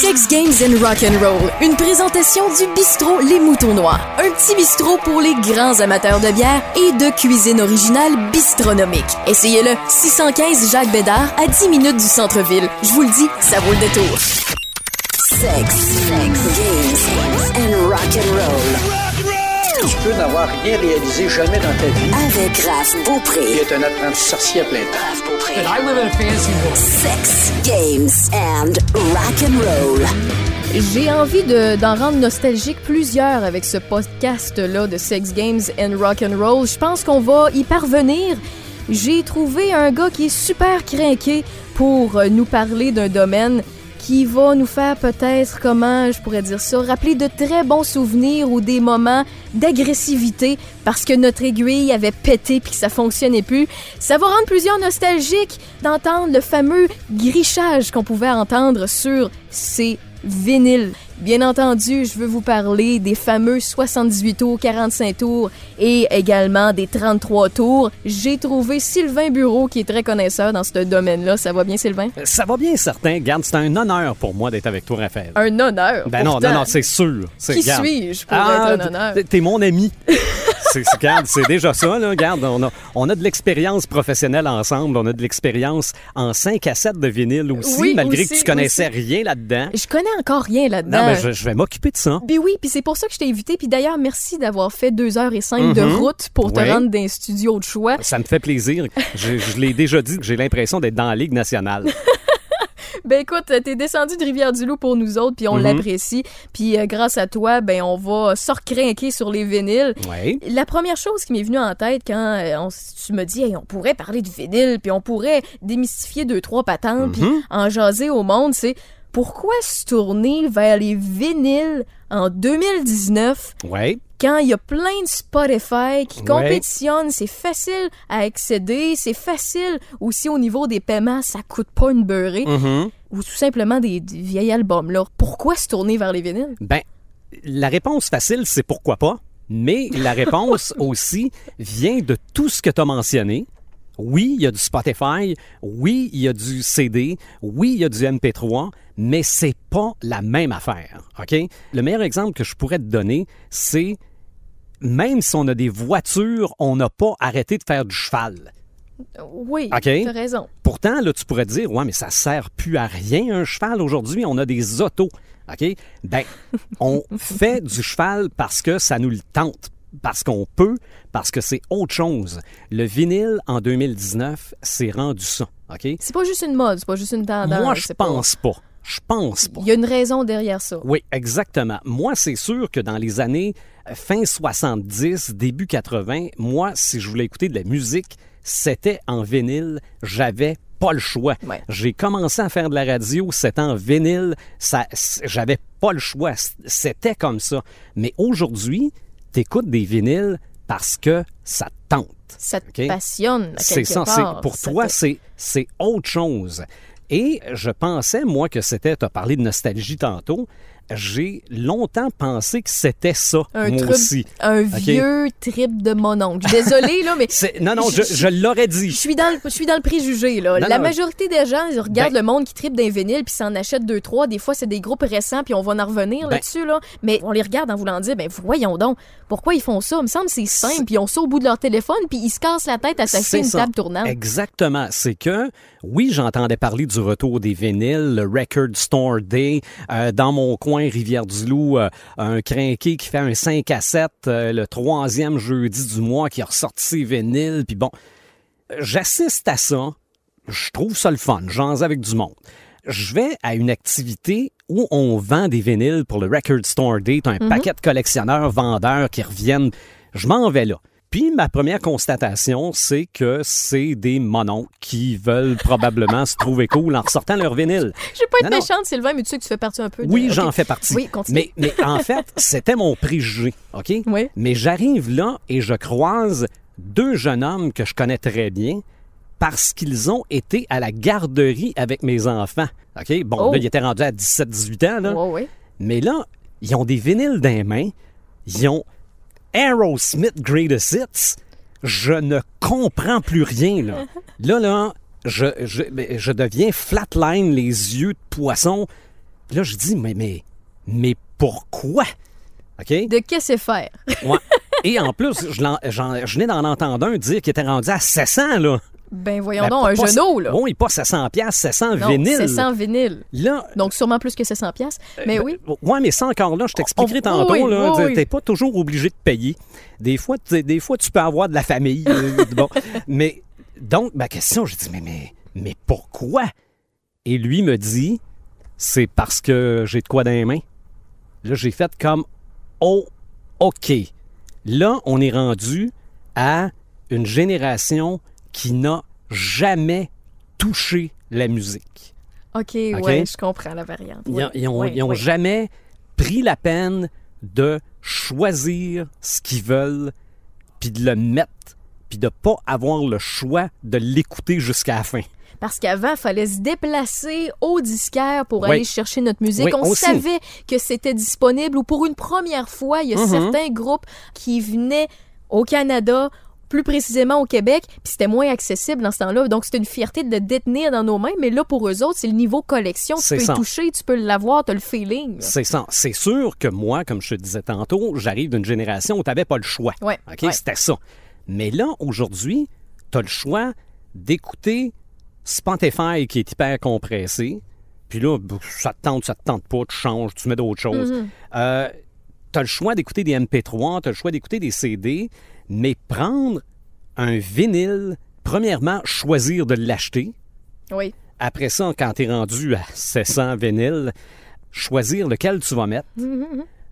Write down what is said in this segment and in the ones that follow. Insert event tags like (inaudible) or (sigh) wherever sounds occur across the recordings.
Sex Games and Rock and Roll, une présentation du bistrot Les Moutons Noirs, un petit bistrot pour les grands amateurs de bière et de cuisine originale bistronomique. Essayez-le, 615 Jacques Bédard à 10 minutes du centre-ville. Je vous le dis, ça vaut le détour. Sex, sex, games and and roll. Peux n'avoir rien réalisé jamais dans ta vie. Avec Raph Beaupré. es un apprenti sorcier à plein temps. Raph Beaupré. I live in a fancy world. Sex, games and rock and roll. J'ai envie de- d'en rendre nostalgique plusieurs avec ce podcast-là de Sex Games and Rock and Roll. Je pense qu'on va y parvenir. J'ai trouvé un gars qui est super craqué pour nous parler d'un domaine qui va nous faire peut-être, comment je pourrais dire ça, rappeler de très bons souvenirs ou des moments d'agressivité parce que notre aiguille avait pété puis que ça fonctionnait plus. Ça va rendre plusieurs nostalgiques d'entendre le fameux grichage qu'on pouvait entendre sur ces vinyles. Bien entendu, je veux vous parler des fameux 78 tours, 45 tours et également des 33 tours. J'ai trouvé Sylvain Bureau qui est très connaisseur dans ce domaine-là. Ça va bien, Sylvain? Ça va bien, certain. Garde, c'est un honneur pour moi d'être avec toi, Raphaël. Un honneur? Ben non, pourtant. non, non, c'est sûr. Qui suis-je pour Ah, être un honneur? T'es mon ami. (laughs) c'est, c'est- garde, c'est déjà ça, là. Garde, on a, on a de l'expérience professionnelle ensemble. On a de l'expérience en 5 à 7 de vinyle aussi, Oui, malgré aussi, que tu connaissais aussi. rien là-dedans. Je connais encore rien là-dedans. Ben, je, je vais m'occuper de ça. Puis oui, puis c'est pour ça que je t'ai invité. Puis d'ailleurs, merci d'avoir fait deux heures et cinq de route pour te. Oui. rendre d'un studio de choix. Ça me fait plaisir. Je, je l'ai déjà dit, j'ai l'impression d'être dans la Ligue nationale. (laughs) Ben écoute, t'es descendu de Rivière-du-Loup pour nous autres, puis on Mhm. l'apprécie. Puis euh, grâce à toi, ben on va se recrinquer sur les vinyles. Oui. La première chose qui m'est venue en tête quand euh, on tu me dis, hey, on pourrait parler du vinyle, puis on pourrait démystifier deux, trois patentes, puis Mhm. en jaser au monde, c'est pourquoi se tourner vers les vinyles en 2019 Oui. quand il y a plein de Spotify qui Ouais. compétitionnent, c'est facile à accéder, c'est facile aussi au niveau des paiements, ça coûte pas une beurrée, Mhm. ou tout simplement des, des vieils albums. Là. Pourquoi se tourner vers les vinyles? Ben, la réponse facile, c'est pourquoi pas. Mais la réponse (laughs) aussi vient de tout ce que tu as mentionné. Oui, il y a du Spotify. Oui, il y a du CD. Oui, il y a du MP3. Mais c'est pas la même affaire. OK? Le meilleur exemple que je pourrais te donner, c'est même si on a des voitures, on n'a pas arrêté de faire du cheval. Oui, OK? t'as raison. Pourtant, là, tu pourrais te dire, ouais, mais ça sert plus à rien un cheval aujourd'hui, on a des autos. OK? Ben, (laughs) on fait du cheval parce que ça nous le tente, parce qu'on peut, parce que c'est autre chose. Le vinyle, en 2019, c'est rendu ça. OK? C'est pas juste une mode, c'est pas juste une tendance. Moi, je pas- pense pas. Je pense pas. Il y a une raison derrière ça. Oui, exactement. Moi, c'est sûr que dans les années euh, fin 70, début 80, moi, si je voulais écouter de la musique, c'était en vinyle. J'avais pas le choix. Ouais. J'ai commencé à faire de la radio, c'était en vinyle. Ça, j'avais pas le choix. C'était comme ça. Mais aujourd'hui, t'écoutes des vinyles parce que ça te tente. Ça te passionne C'est ça. part. Pour Ça toi, te- c'est autre chose. Et je pensais, moi, que c'était, tu as parlé de nostalgie tantôt, j'ai longtemps pensé que c'était ça, un moi trip- aussi. un vieux trip de mon oncle. Désolé là, mais (laughs) non, non, je, Je- je l'aurais je dit. suis dans le, je suis dans le préjugé là. Non, la non. majorité des gens ils regardent Ben- le monde qui tripe d'un vinyle puis s'en achètent deux trois. Des fois c'est des groupes récents puis on va en revenir Ben- là-dessus là. Mais on les regarde en voulant dire ben voyons donc pourquoi ils font ça? Il me semble que c'est simple puis ont ça au bout de leur téléphone puis ils se cassent la tête à s'acheter une ça. table tournante. Exactement. C'est que, oui, j'entendais parler du retour des vinyles, le Record Store Day. Euh, dans mon coin, Rivière-du-Loup, euh, un crinqué qui fait un 5 à 7, euh, le troisième jeudi du mois, qui a ressorti ses vinyles. Puis bon, j'assiste à ça. Je trouve ça le fun. J'en ai avec du monde. Je vais à une activité où on vend des vinyles pour le Record Store Day. T'as un paquet de collectionneurs, vendeurs qui reviennent. Je m'en vais là. Puis ma première constatation, c'est que c'est des mononcles qui veulent probablement se trouver cool en ressortant leur vinyle. Je vais pas être Non, non. méchante Sylvain mais tu sais que tu fais partie un peu de Oui, j'en fais partie. Oui, continue. mais, mais en (laughs) fait, c'était mon préjugé, OK? Oui. Mais j'arrive là et je croise deux jeunes hommes que je connais très bien parce qu'ils ont été à la garderie avec mes enfants. OK? Bon, Oh. là, ils étaient rendus à 17-18 ans, là. Ouais. Mais là, ils ont des vinyles dans les mains. Ils ont Aerosmith Greatest Hits. Je ne comprends plus rien, là. (laughs) Là, là, je, je, ben, je deviens flatline, les yeux de poisson. Là, je dis, mais, mais, mais pourquoi? OK? De qu'est-ce c'est faire? Ouais. (laughs) Et en plus, je, je venais d'en entendre un dire qu'il était rendu à 700, là. Ben voyons Ben, donc, un genou, là. Oui, pas 700 piastres, 700 non, vinyles. c'est sans vinyle. Là, Donc sûrement plus que 700 pièces. Mais ben, oui. Mais ça encore là, je t'expliquerai On- tantôt. oui, là, oui, oui. T'es pas toujours obligé de payer. Des fois, tu- des fois, tu peux avoir de la famille. euh, (laughs) bon. Mais donc, ma question, je dis, mais, mais, mais pourquoi? Et lui me dit, c'est parce que j'ai de quoi dans les mains. Là, j'ai fait comme, oh, OK. Là, on est rendu à une génération qui n'a jamais touché la musique. OK, OK? ouais, je comprends la variante. Ils Oui, ont- ils ont, oui, ils ont oui. jamais pris la peine de choisir ce qu'ils veulent, puis de le mettre, puis de pas avoir le choix de l'écouter jusqu'à la fin. Parce qu'avant, il fallait se déplacer au disquaire pour Oui. aller chercher notre musique. Oui, On aussi. savait que c'était disponible ou pour une première fois, il y a Mhm. certains groupes qui venaient au Canada, plus précisément au Québec, puis c'était moins accessible dans ce temps-là. Donc, c'était une fierté de le détenir dans nos mains, mais là, pour eux autres, c'est le niveau collection. Tu C'est peux ça. toucher, tu peux l'avoir, tu as le feeling. C'est ça. C'est sûr que moi, comme je te disais tantôt, j'arrive d'une génération où tu n'avais pas le choix. Ouais, OK? ouais. C'était ça. Mais là, aujourd'hui, tu as le choix d'écouter Spotify qui est hyper compressé. Puis là, ça te tente, ça te tente pas, tu changes, tu mets d'autres choses. Euh, tu as le choix d'écouter des MP3, tu as le choix d'écouter des CD, mais prendre un vinyle, premièrement, choisir de l'acheter. Oui. Après ça, quand tu es rendu à 700 vinyles, choisir lequel tu vas mettre,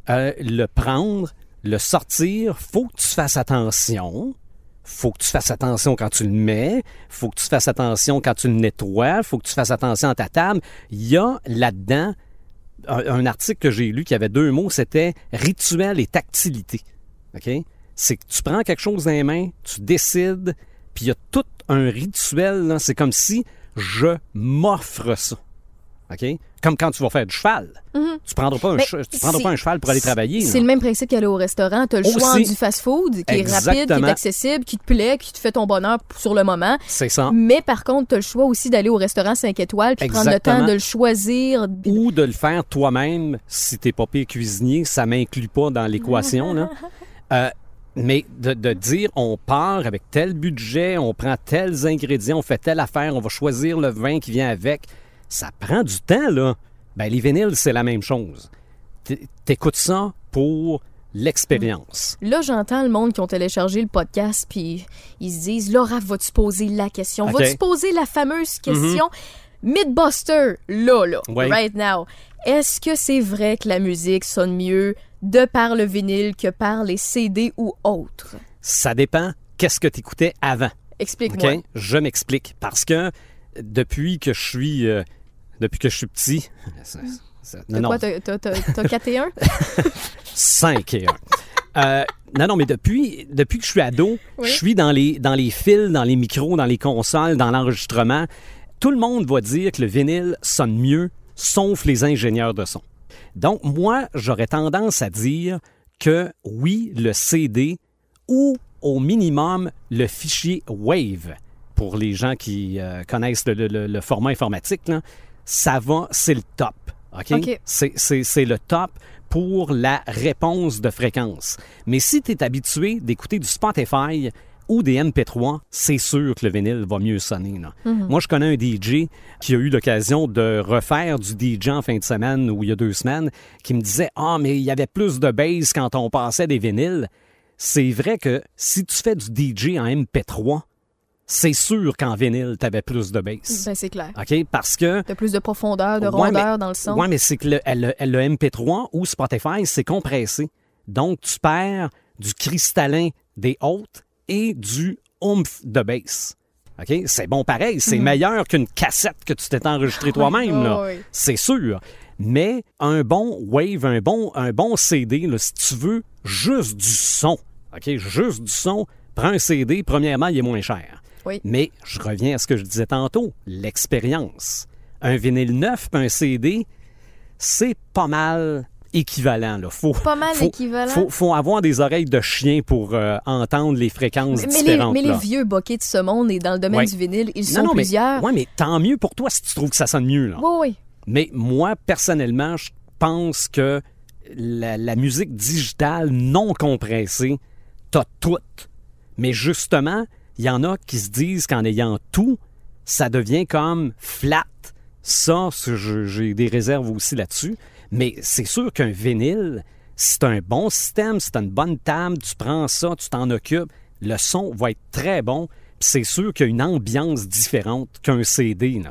euh, le prendre, le sortir, faut que tu fasses attention. Faut que tu fasses attention quand tu le mets. Faut que tu fasses attention quand tu le nettoies. Faut que tu fasses attention à ta table. Il y a là-dedans un, un article que j'ai lu qui avait deux mots, c'était rituel et tactilité. OK? C'est que tu prends quelque chose dans les mains, tu décides, puis il y a tout un rituel. C'est comme si je m'offre ça. OK? Comme quand tu vas faire du cheval. Tu prendras pas un, Mais che- tu prendras pas un cheval pour aller travailler. C'est le même principe qu'aller au restaurant. Tu as le choix du fast-food qui est rapide, qui est accessible, qui te plaît, qui te fait ton bonheur sur le moment. C'est ça. Mais par contre, tu as le choix aussi d'aller au restaurant 5 étoiles puis prendre le temps de le choisir. Ou de le faire toi-même si t'es pas pire cuisinier, ça m'inclut pas dans l'équation. (laughs) Euh, mais de, de dire on part avec tel budget, on prend tels ingrédients, on fait telle affaire, on va choisir le vin qui vient avec, ça prend du temps, là. Ben, les vinyles, c'est la même chose. T'écoutes ça pour l'expérience. Là, j'entends le monde qui ont téléchargé le podcast puis ils se disent Laura, vas-tu poser la question? OK. Mhm. Vas-tu poser la fameuse question? Mythbuster, là, là, Oui. right now. Est-ce que c'est vrai que la musique sonne mieux de par le vinyle que par les CD ou autres Ça dépend qu'est-ce que t'écoutais avant. Explique-moi. OK? Je m'explique. Parce que depuis que je suis euh, depuis que je suis petit. (laughs) ça- ça- T'as non, non, t'as- t'as t'as- t'as (laughs) 4 et 1 5 et 1. Euh, non, non, mais depuis, depuis que je suis ado, Oui. je suis dans les, dans les fils, dans les micros, dans les consoles, dans l'enregistrement. Tout le monde va dire que le vinyle sonne mieux, sauf les ingénieurs de son. Donc, moi, j'aurais tendance à dire que oui, le CD ou au minimum le fichier WAVE, pour les gens qui euh, connaissent le, le- le- le format informatique, là, ça va, c'est le top. OK? OK. C'est- C'est c'est le top pour la réponse de fréquence. Mais si tu es habitué d'écouter du Spotify ou des MP3, c'est sûr que le vinyle va mieux sonner. là. Moi, je connais un DJ qui a eu l'occasion de refaire du DJ en fin de semaine ou il y a deux semaines, qui me disait Ah, mais il y avait plus de bass quand on passait des vinyles. C'est vrai que si tu fais du DJ en MP3, c'est sûr qu'en vinyle, tu avais plus de bass. Ben, c'est clair. OK? Parce que T'as plus de profondeur, de Ouais, rondeur mais- dans le son. Oui, mais c'est que le, le- le MP3 ou Spotify, c'est compressé. Donc, tu perds du cristallin des hautes et du oomph de bass. OK? C'est bon pareil. C'est meilleur qu'une cassette que tu t'es enregistré (laughs) toi-même. Mhm. oh, oui. C'est sûr. Mais un bon Wave, un bon, un bon CD, là, si tu veux juste du son, OK? Juste du son, prends un CD, premièrement, il est moins cher. Oui. Mais je reviens à ce que je disais tantôt, l'expérience. Un vinyle neuf un CD, c'est pas mal équivalent. Là. Faut, Pas mal faut- équivalent. Faut, faut avoir des oreilles de chien pour euh, entendre les fréquences Mais, mais les, différentes. mais les vieux bokeh de ce monde et dans le domaine Ouais. du vinyle, ils non, sont non, plusieurs. ouais, mais tant mieux pour toi si tu trouves que ça sonne mieux. Là. Oui, oui. Mais moi, personnellement, je pense que la, la musique digitale non compressée, t'as tout. Mais justement, il y en a qui se disent qu'en ayant tout, ça devient comme flat. Ça, j'ai des réserves aussi là-dessus. Mais c'est sûr qu'un vinyle, si t'as un bon système, si t'as une bonne table, tu prends ça, tu t'en occupes, le son va être très bon. Puis c'est sûr qu'il y a une ambiance différente qu'un CD.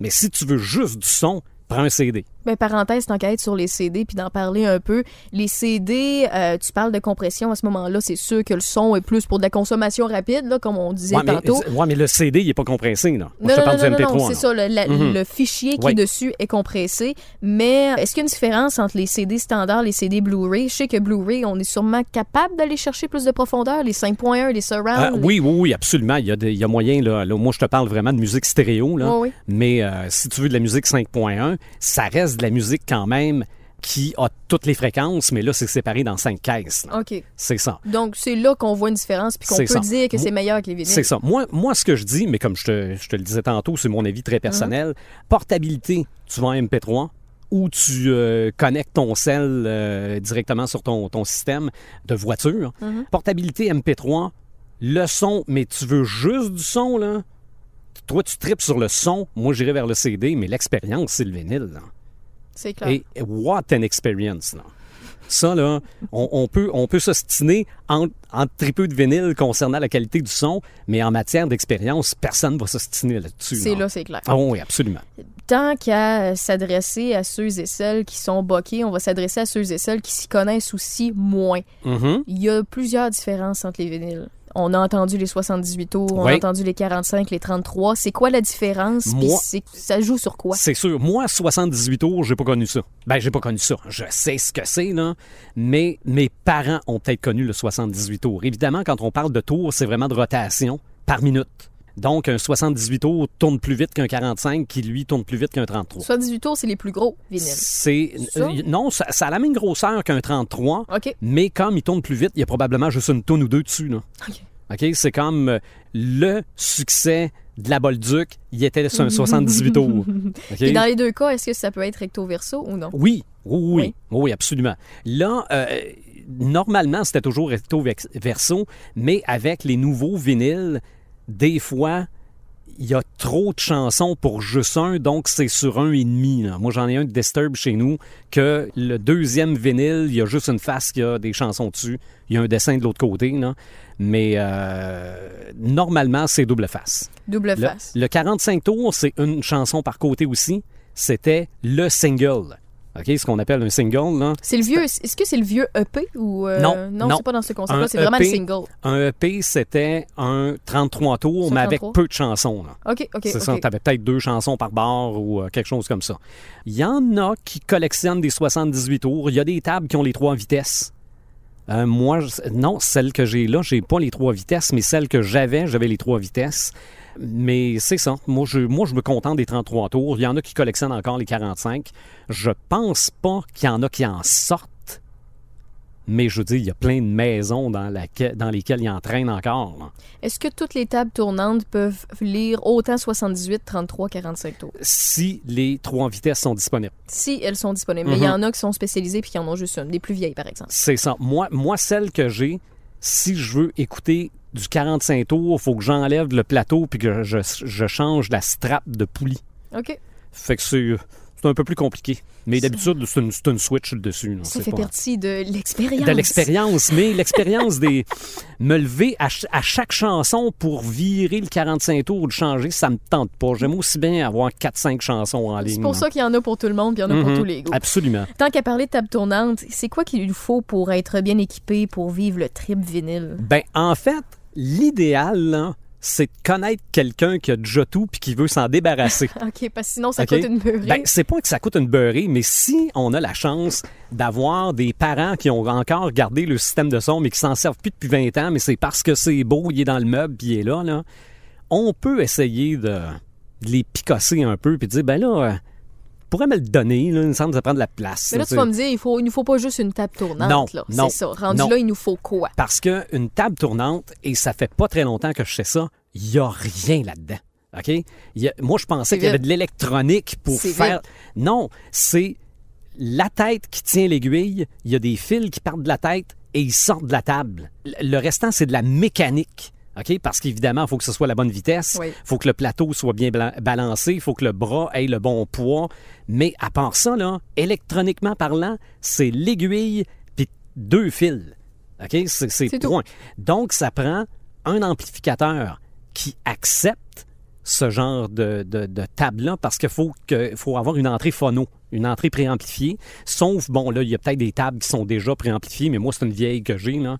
Mais si tu veux juste du son, prends un CD. Ben, parenthèse, tant qu'à être sur les CD, puis d'en parler un peu. Les CD, euh, tu parles de compression à ce moment-là, c'est sûr que le son est plus pour de la consommation rapide, là, comme on disait Ouais mais, tantôt. ouais, mais le CD, il n'est pas compressé. Là. Non, je non, parle non, du non, MP3. non, c'est ça. Le, la- Mhm. le fichier qui Oui. est dessus est compressé. Mais est-ce qu'il y a une différence entre les CD standards et les CD Blu-ray? Je sais que Blu-ray, on est sûrement capable d'aller chercher plus de profondeur, les 5.1, les surround. Les- oui, oui, oui, absolument. Il y a, des- il y a moyen, là, là, Moi, je te parle vraiment de musique stéréo, là. Oui, oui. Mais euh, si tu veux de la musique 5.1, ça reste de la musique quand même qui a toutes les fréquences, mais là, c'est séparé dans cinq caisses. là. OK. C'est ça. Donc, c'est là qu'on voit une différence puis qu'on peut ça. dire que c'est meilleur que les vinyles. C'est ça. Moi, moi, ce que je dis, mais comme je te, je te le disais tantôt, c'est mon avis très personnel, portabilité, tu vas en MP3 ou tu euh, connectes ton cell euh, directement sur ton, ton système de voiture. Portabilité MP3, le son, mais tu veux juste du son, là. Toi, tu tripes sur le son, moi, j'irai vers le CD, mais l'expérience, c'est le vinyle. là. C'est clair. Et what an experience, là. Ça, là, on, on peut, on peut s'ostiner entre, entre tripeux de vinyle concernant la qualité du son, mais en matière d'expérience, personne ne va s'ostiner là-dessus. C'est là, c'est clair. Ah oui, absolument. Tant qu'à s'adresser à ceux et celles qui sont boqués, on va s'adresser à ceux et celles qui s'y connaissent aussi moins. Mhm. Il y a plusieurs différences entre les vinyles. On a entendu les 78 tours, on a entendu les 45, les 33. C'est quoi la différence? Moi- ça joue sur quoi? C'est sûr. Moi, 78 tours, j'ai pas connu ça. Ben, j'ai pas connu ça. Je sais ce que c'est, là. Mais mes parents ont peut-être connu le 78 tours. Évidemment, quand on parle de tours, c'est vraiment de rotation par minute. Donc, un 78 tours tourne plus vite qu'un 45 qui, lui, tourne plus vite qu'un 33. 78 tours, c'est les plus gros vinyles. C'est. Ça? euh, non, ça, ça a la même grosseur qu'un 33. OK. Mais comme il tourne plus vite, il y a probablement juste une tonne ou deux dessus. Là. OK. OK? C'est comme euh, le succès de la Bolduc, il était sur un 78 (laughs) tours. Et dans les deux cas, est-ce que ça peut être recto-verso ou non? Oui, oui, oui, Oui. oui, absolument. Là, euh, normalement, c'était toujours recto vex- verso, mais avec les nouveaux vinyles, des fois, il y a trop de chansons pour juste un, donc c'est sur un et demi. là. Moi, j'en ai un de Disturb chez nous, que le deuxième vinyle, il y a juste une face qui a des chansons dessus. Il y a un dessin de l'autre côté, là. Mais euh, normalement, c'est double face. Double Le, face. le 45 tours, c'est une chanson par côté aussi. C'était le single. OK, ce qu'on appelle un single, là. C'est le vieux. Est-ce que c'est le vieux EP ou. euh, Non, non, non. c'est pas dans ce concept-là. Un C'est vraiment le EP. single. Un EP, c'était un 33 tours, mais avec 33? peu de chansons. Là. OK, OK. c'est OK. ça, t'avais peut-être deux chansons par bar ou euh, quelque chose comme ça. Il y en a qui collectionnent des 78 tours. Il y a des tables qui ont les trois vitesses. Euh, moi, je- non, celle que j'ai là, j'ai pas les trois vitesses, mais celle que j'avais, j'avais les trois vitesses. Mais c'est ça. Moi je, moi, je me contente des 33 tours. Il y en a qui collectionnent encore les 45. Je pense pas qu'il y en a qui en sortent. Mais je veux dire, il y a plein de maisons dans, laquelle- dans lesquelles ils en encore. Est-ce que toutes les tables tournantes peuvent lire autant 78, 33, 45 tours? Si les trois vitesses sont disponibles. Si elles sont disponibles. Mais il y en a qui sont spécialisées puis qui en ont juste une. Des plus vieilles, par exemple. C'est ça. Moi, moi, celle que j'ai, si je veux écouter du 45 tours, il faut que j'enlève le plateau puis que je, je change la strap de poulie. OK. Fait que c'est c'est un peu plus compliqué. Mais d'habitude, c'est une, une switch le dessus. Ça fait pas- partie de l'expérience. de l'expérience, mais l'expérience des me lever à, ch- à chaque chanson pour virer le 45 tours ou le changer, ça me tente pas. J'aime aussi bien avoir 4-5 chansons en ligne. C'est pour ça qu'il y en a pour tout le monde puis il y en a pour Mhm. tous les goûts. Absolument. Tant qu'à parler de table tournante, c'est quoi qu'il lui faut pour être bien équipé pour vivre le trip vinyle? Ben, en fait, l'idéal, c'est de connaître quelqu'un qui a déjà tout puis qui veut s'en débarrasser. (laughs) OK, parce que sinon, ça coûte une beurrée. Ben, c'est pas que ça coûte une beurrée, mais si on a la chance d'avoir des parents qui ont encore gardé le système de son, mais qui s'en servent plus depuis 20 ans, mais c'est parce que c'est beau, il est dans le meuble, puis il est là, là, on peut essayer de, de les picosser un peu, puis de dire, ben là, euh, pourrais me le donner, là, il me semble que ça prend de la place. Mais là, tu vas me dire, il faut, il nous faut pas juste une table tournante. Non, là. non, C'est ça. Rendu non. là, il nous faut quoi? Parce qu'une table tournante, et ça fait pas très longtemps que je sais ça, il y a rien là-dedans. OK? Il y a- moi, je pensais qu'il y avait de l'électronique pour faire. vide. Non, c'est la tête qui tient l'aiguille. Il y a des fils qui partent de la tête et ils sortent de la table. Le- Le restant, c'est de la mécanique. OK? Parce qu'évidemment, il faut que ce soit la bonne vitesse. Il Oui. faut que le plateau soit bien balancé. Il faut que le bras ait le bon poids. Mais à part ça, là, électroniquement parlant, c'est l'aiguille puis deux fils. OK? C'est C'est tout. point. Donc, ça prend un amplificateur qui accepte ce genre de, de, de table-là parce qu'il faut, que, faut avoir une entrée phono, une entrée préamplifiée. Sauf, bon, là, il y a peut-être des tables qui sont déjà préamplifiées, mais moi, c'est une vieille que j'ai, là,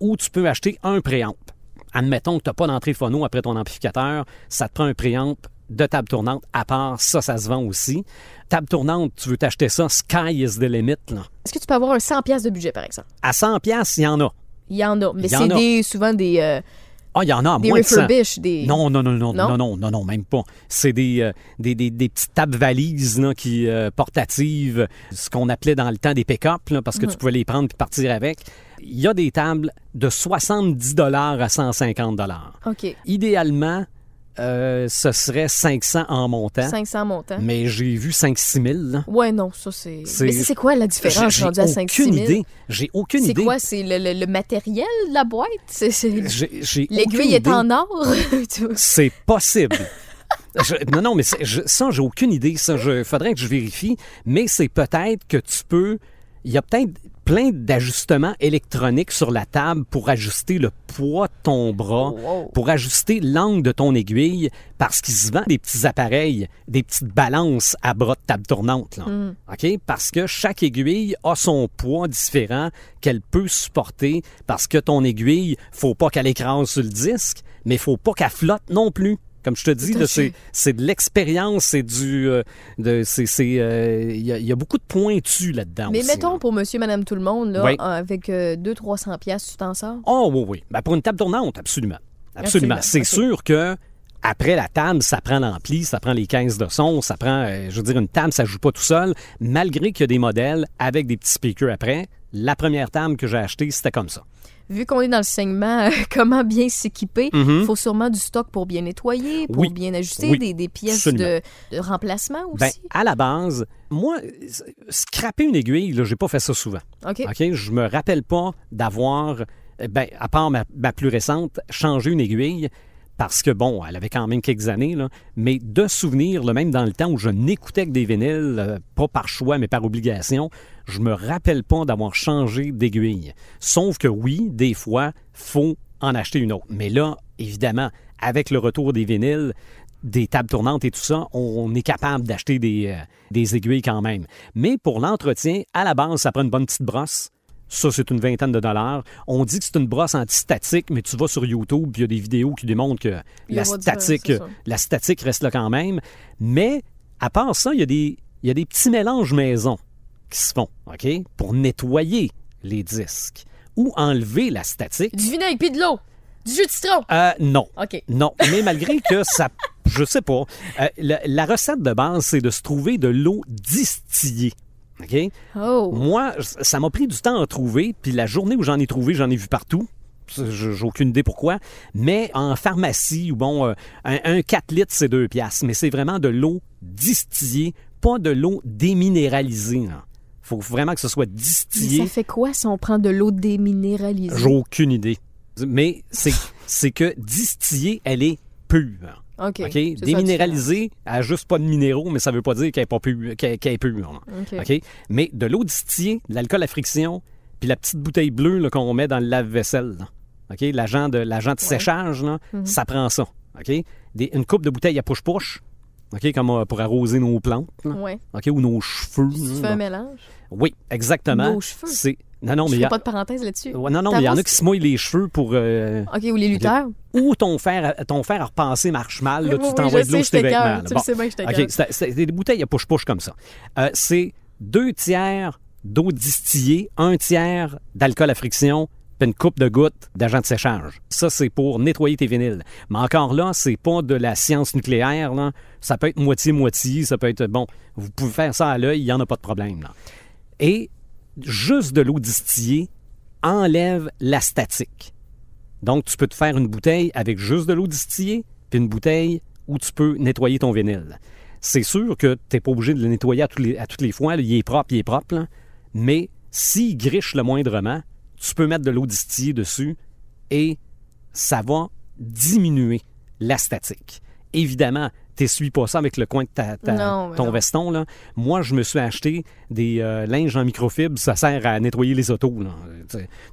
où tu peux acheter un préamp. Admettons que tu n'as pas d'entrée phono après ton amplificateur, ça te prend un préamp de table tournante. À part ça, ça se vend aussi. Table tournante, tu veux t'acheter ça, sky is the limit. Est-ce que tu peux avoir un 100 pièces de budget, par exemple? À 100 pièces, il y en a. Il y en a, mais c'est des, souvent des, euh, Ah, il y en a à des moins de 100. refurbished, des... Non, non, non, non, Non? non, non, non, même pas. C'est des, euh, des, des, des petites tables valises là, qui euh, portatives, ce qu'on appelait dans le temps des pick-up, parce que tu pouvais les prendre et partir avec. Il y a des tables de 70 dollars à 150 dollars. OK. Idéalement, euh, ce serait 500 en montant, 500 montants. mais j'ai vu 5-6 000. là. Ouais, non, ça c'est... C'est- Mais c'est quoi la différence J'ai rendue à 5 aucune 6 000? idée. J'ai aucune C'est idée. quoi? C'est le, le- le matériel de la boîte? C'est, c'est- J'ai- j'ai aucune L'aiguille est en or? (laughs) C'est possible. Je- non, non, mais c'est- je- ça, j'ai aucune idée. Ça, je, faudrait que je vérifie. Mais c'est peut-être que tu peux. Il y a peut-être plein d'ajustements électroniques sur la table pour ajuster le poids de ton bras, Wow. pour ajuster l'angle de ton aiguille, parce qu'il se vend des petits appareils, des petites balances à bras de table tournante. là. OK? Parce que chaque aiguille a son poids différent qu'elle peut supporter, parce que ton aiguille, faut pas qu'elle écrase sur le disque, mais faut pas qu'elle flotte non plus. Comme je te dis, c'est de l'expérience, c'est du, euh, de, c'est, c'est, euh, il y, a- il y a beaucoup de pointus là-dedans. Mais aussi, mettons là. pour monsieur, madame, tout le monde, là, Oui. avec 200-300 pièces, tu t'en sors? Oh oui, oui. Ben, pour une table tournante, absolument. Absolument. Absolument, C'est sûr que après la table, ça prend l'ampli, ça prend les 15 de son, ça prend, euh, je veux dire, une table, ça joue pas tout seul, malgré qu'il y a des modèles avec des petits speakers après. La première table que j'ai achetée, c'était comme ça. Vu qu'on est dans le segment euh, (laughs) comment bien s'équiper, il Mhm. faut sûrement du stock pour bien nettoyer, pour Oui. bien ajuster, Oui. des, des pièces de, de remplacement aussi. Ben, à la base, moi, scraper une aiguille, là, j'ai pas fait ça souvent. OK. OK? Je me rappelle pas d'avoir, euh, ben, à part ma, ma plus récente, changé une aiguille parce que, bon, elle avait quand même quelques années, mais de souvenir, là, même dans le temps où je n'écoutais que des vinyles, euh, pas par choix, mais par obligation, je me rappelle pas d'avoir changé d'aiguille. Sauf que oui, des fois, faut en acheter une autre. Mais là, évidemment, avec le retour des vinyles, des tables tournantes et tout ça, on est capable d'acheter des, euh, des aiguilles quand même. Mais pour l'entretien, à la base, ça prend une bonne petite brosse. Ça, c'est une vingtaine de dollars. On dit que c'est une brosse antistatique, mais tu vas sur YouTube, il y a des vidéos qui démontrent que la statique, la statique reste là quand même. Mais à part ça, il y a des, il y a des petits mélanges maison qui se font, OK, pour nettoyer les disques ou enlever la statique. Du vinaigre puis de l'eau. Du jus de citron. Euh, non. OK. Non, mais malgré (laughs) que ça, je sais pas, euh, la, la recette de base, c'est de se trouver de l'eau distillée. OK? Oh. Moi, ça m'a pris du temps à trouver, puis la journée où j'en ai trouvé, j'en ai vu partout. J'ai aucune idée pourquoi. Mais en pharmacie, ou bon, euh, un, un 4 litres, c'est 2 piastres. Mais c'est vraiment de l'eau distillée, pas de l'eau déminéralisée. Faut vraiment que ce soit Mais distillé. ça fait quoi si on prend de l'eau déminéralisée? J'ai aucune idée. Mais c'est c'est que distillée, elle est pure. OK. OK? C'est ça, Déminéralisée, elle n'a juste pas de minéraux, mais ça ne veut pas dire qu'elle n'est pas pure. qu'elle- qu'elle est pure. OK. OK? Mais de l'eau distillée, de l'alcool à friction, puis la petite bouteille bleue là, qu'on met dans le lave-vaisselle. là. OK? L'agent de, l'agent de séchage, là, Mhm. ça prend ça. OK? Des- une coupe de bouteille à push-push. OK? Comme euh, pour arroser nos plantes. là. Ouais. OK? Ou nos cheveux. Tu fais un mélange? Oui, exactement. Nos cheveux? C'est... Non, non, mais fais a... pas de parenthèse là-dessus. Ouais, non, non, mais il y en a qui se mouillent les cheveux pour... euh, OK, ou les lutteurs. ou ton fer, ton fer à repenser marche mal, là, Oui, tu oui, t'envoies je de l'eau sur tes je vêtements. Tu le Bon. sais bien que je. OK, c'est c'est des bouteilles à push-push comme ça. Euh, c'est deux tiers d'eau distillée, un tiers d'alcool à friction, puis une coupe de gouttes d'agent de séchage. Ça, c'est pour nettoyer tes vinyles. Mais encore là, c'est pas de la science nucléaire. Là. Ça peut être moitié-moitié, ça peut être... Bon, vous pouvez faire ça à l'œil, il n'y en a pas de problème. Là. Et juste de l'eau distillée enlève la statique. Donc, tu peux te faire une bouteille avec juste de l'eau distillée, puis une bouteille où tu peux nettoyer ton vinyle. C'est sûr que tu n'es pas obligé de le nettoyer à, toutes les fois. Il est propre, il est propre. Mais s'il griche le moindrement, tu peux mettre de l'eau distillée dessus et ça va diminuer la statique. Évidemment, t'essuies pas ça avec le coin de ta, ta- Non, mais ton non. veston. Là. Moi, je me suis acheté des euh, linges en microfibre. Ça sert à nettoyer les autos. là.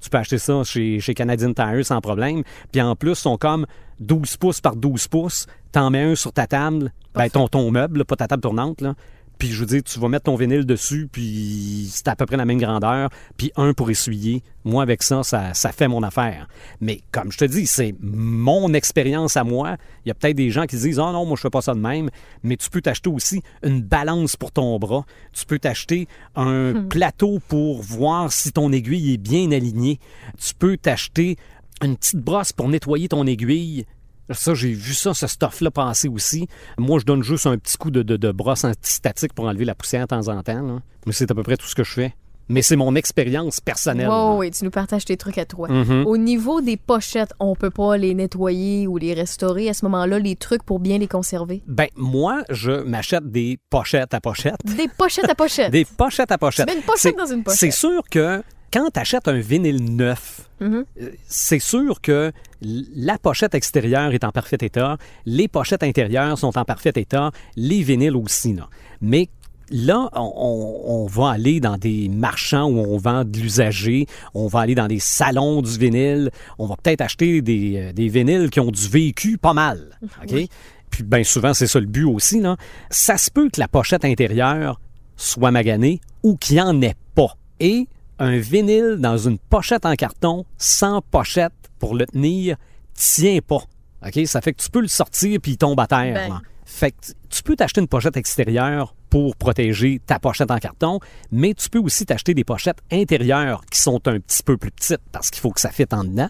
Tu peux acheter ça chez, chez Canadian Tire sans problème. Puis en plus, ils sont comme 12 pouces par 12 pouces. T'en mets un sur ta table, ben, ton, ton meuble, pas ta table tournante. Là. Puis je veux dire, tu vas mettre ton vinyle dessus, puis c'est à peu près la même grandeur, puis un pour essuyer. Moi, avec ça, ça, ça fait mon affaire. Mais comme je te dis, c'est mon expérience à moi. Il y a peut-être des gens qui disent, ah non, moi, je fais pas ça de même. Mais tu peux t'acheter aussi une balance pour ton bras. Tu peux t'acheter un plateau pour voir si ton aiguille est bien alignée. Tu peux t'acheter une petite brosse pour nettoyer ton aiguille. Ça, j'ai vu ça, ce stuff-là passer aussi. Moi, je donne juste un petit coup de, de- de brosse antistatique pour enlever la poussière de temps en temps. là. Mais c'est à peu près tout ce que je fais. Mais c'est mon expérience personnelle. Là. ouais, tu nous partages tes trucs à toi. Mhm. Au niveau des pochettes, on peut pas les nettoyer ou les restaurer à ce moment-là, les trucs pour bien les conserver? Ben, moi, je m'achète des pochettes à pochettes. Des pochettes à pochettes. (laughs) Des pochettes à pochettes. Tu mets une pochette dans une pochette. C'est sûr que quand tu achètes un vinyle neuf, Mhm. euh, c'est sûr que la pochette extérieure est en parfait état, les pochettes intérieures sont en parfait état, les vinyles aussi. Là. Mais là, on, on- on va aller dans des marchands où on vend de l'usager, on va aller dans des salons du vinyle, on va peut-être acheter des, euh, des vinyles qui ont du vécu pas mal. (laughs) OK? Puis bien souvent, c'est ça le but aussi. Là. Ça se peut que la pochette intérieure soit maganée ou qu'il n'y en ait pas. Et un vinyle dans une pochette en carton sans pochette pour le tenir tient pas. OK? Ça fait que tu peux le sortir puis il tombe à terre. Ben. Fait que tu peux t'acheter une pochette extérieure pour protéger ta pochette en carton, mais tu peux aussi t'acheter des pochettes intérieures qui sont un petit peu plus petites parce qu'il faut que ça fitte en dedans.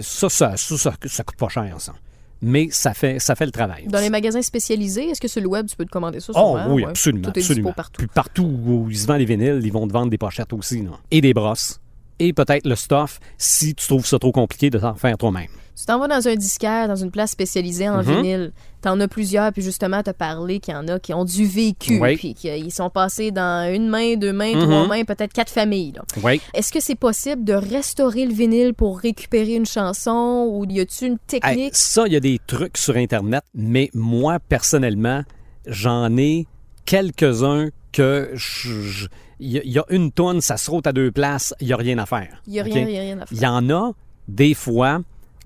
Ça, ça, ça, ça, ça coûte pas cher, ça. Mais ça fait, ça fait le travail. Dans les magasins spécialisés, est-ce que sur le web, tu peux te commander ça? Oh oui, Ouais. absolument. Tout est absolument. partout. Puis partout où ils se vendent les vinyles, ils vont te vendre des pochettes aussi. là. Et des brosses. Et peut-être le stuff si tu trouves ça trop compliqué de t'en faire toi-même. Tu t'en vas dans un disquaire, dans une place spécialisée en Mhm. vinyle. T'en as plusieurs, puis justement, t'as parlé qu'il y en a qui ont du vécu, Oui. puis qu'ils sont passés dans une main, deux mains, Mhm. trois mains, peut-être quatre familles. Oui. Est-ce que c'est possible de restaurer le vinyle pour récupérer une chanson ou y a-tu une Hey, technique? ça, il y a des trucs sur Internet, mais moi, personnellement, j'en ai quelques-uns que je- je- il y, a- il y a une tonne, ça se à deux places, il n'y a rien à faire. Il y a OK? rien, y a rien à faire. Il y en a des fois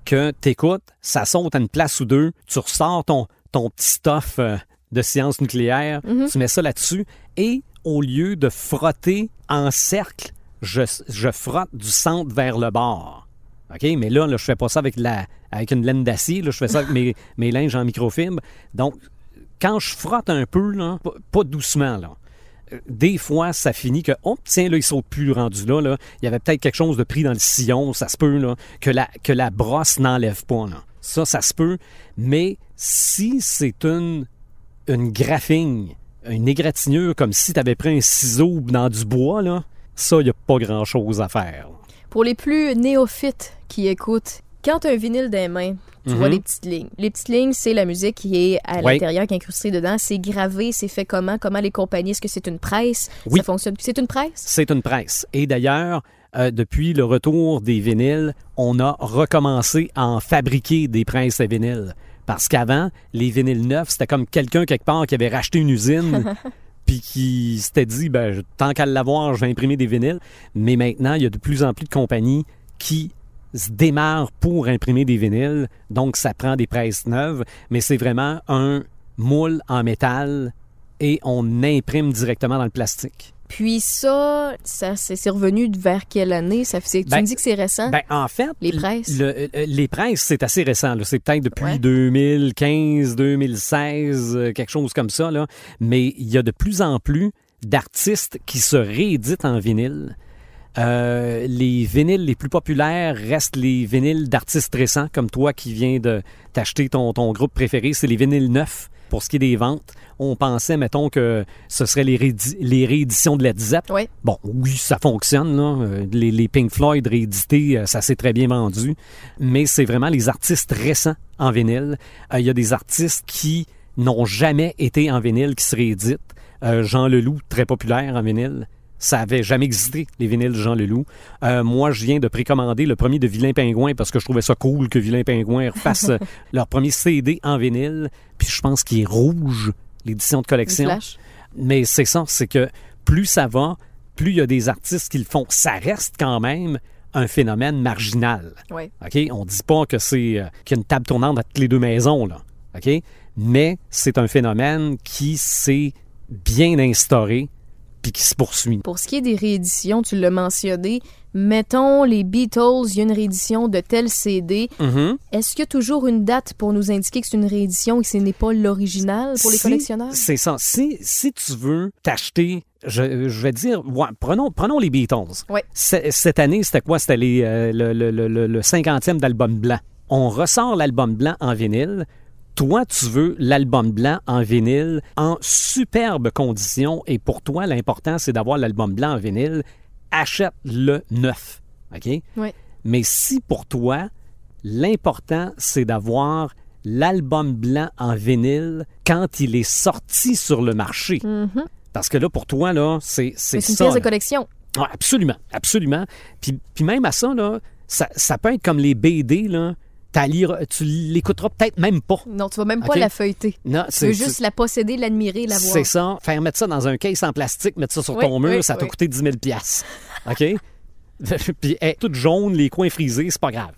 que t'écoutes, ça saute à une place ou deux, tu ressors ton, ton petit stuff euh, de science nucléaire, Mhm. tu mets ça là-dessus, et au lieu de frotter en cercle, je, je frotte du centre vers le bord. OK? Mais là, là je fais pas ça avec, la, avec une laine d'acier, je fais ça avec (laughs) mes, mes linges en microfibre. Donc, quand je frotte un peu, là, pas, pas doucement, là, des fois, ça finit que, oh, tiens, là, il saute plus rendu là. Il y avait peut-être quelque chose de pris dans le sillon, ça se peut, que la, brosse n'enlève pas. Ça, ça se peut. Mais si c'est une, une une égratignure, comme si tu avais pris un ciseau dans du bois, ça, il n'y a pas grand-chose à faire. Pour les plus néophytes qui écoutent, quand tu as un vinyle dans les mains, tu Mhm. vois les petites lignes. Les petites lignes, c'est la musique qui est à Oui. l'intérieur, qui est incrustée dedans. C'est gravé, c'est fait comment? Comment les compagnies? Est-ce que c'est une presse? Oui. Ça fonctionne? C'est une presse? C'est une presse. Et d'ailleurs, euh, depuis le retour des vinyles, on a recommencé à en fabriquer des presses à vinyles. Parce qu'avant, les vinyles neufs, c'était comme quelqu'un quelque part qui avait racheté une usine (laughs) puis qui s'était dit, ben, tant qu'à l'avoir, je vais imprimer des vinyles. Mais maintenant, il y a de plus en plus de compagnies qui se démarrent pour imprimer des vinyles. Donc, ça prend des presses neuves, mais c'est vraiment un moule en métal et on imprime directement dans le plastique. Puis ça, ça c'est revenu vers quelle année? Ça, tu Ben, me dis que c'est récent? Ben, en fait, Les presses? le- euh, les presses, c'est assez récent. C'est peut-être depuis Ouais. 2015, 2016, euh, quelque chose comme ça. Là. Mais il y a de plus en plus d'artistes qui se rééditent en vinyle. Euh, les vinyles les plus populaires restent les vinyles d'artistes récents, comme toi qui viens de t'acheter ton, ton groupe préféré. C'est les vinyles neufs. Pour ce qui est des ventes, on pensait, mettons, que ce serait les, réédi- les rééditions de Led Zepp. Oui. Bon, oui, ça fonctionne. Là. Euh, Les, les Pink Floyd réédités, euh, ça s'est très bien vendu. Mais c'est vraiment les artistes récents en vinyle. Euh, Il y a des artistes qui n'ont jamais été en vinyle qui se rééditent. Euh, Jean Leloup, très populaire en vinyle. Ça avait jamais existé, les vinyles de Jean Leloup. Euh, moi, je viens de précommander le premier de Vilain Pingouin parce que je trouvais ça cool que Vilain Pingouin refasse euh, (laughs) leur premier CD en vinyle. Puis je pense qu'il est rouge, l'édition de collection. Mais c'est ça, c'est que plus ça va, plus il y a des artistes qui le font. Ça reste quand même un phénomène marginal. OK? On dit pas que c'est euh, qu'il y a une table tournante à toutes les deux maisons, là. OK? Mais c'est un phénomène qui s'est bien instauré puis qui se poursuit. Pour ce qui est des rééditions, tu l'as mentionné, mettons les Beatles, il y a une réédition de tel CD. Mhm. Est-ce qu'il y a toujours une date pour nous indiquer que c'est une réédition et que ce n'est pas l'original pour les collectionneurs? C'est ça. Si, si tu veux t'acheter, je, je vais dire, ouais, prenons, prenons les Beatles. Ouais. Cette année, c'était quoi? C'était euh, le, le, le, le- le 50e d'album blanc. On ressort l'album blanc en vinyle. Toi, tu veux l'album blanc en vinyle en superbe condition et pour toi, l'important, c'est d'avoir l'album blanc en vinyle. Achète-le neuf. OK? Ouais. Mais si pour toi, l'important, c'est d'avoir l'album blanc en vinyle quand il est sorti sur le marché. Parce que là, pour toi, là, c'est c'est une pièce de collection. Ouais, absolument, absolument. Puis, puis même à ça, là, ça, ça peut être comme les BD, là. Tu l'écouteras peut-être même pas. Non, tu vas même pas la feuilleter. Non, Tu veux juste la posséder, l'admirer, la voir. c'est ça. Faire mettre ça dans un case en plastique, mettre ça sur Oui, ton mur, oui, ça t'a oui. coûté 10 000 OK? (laughs) Puis toute jaune, les coins frisés, c'est pas grave.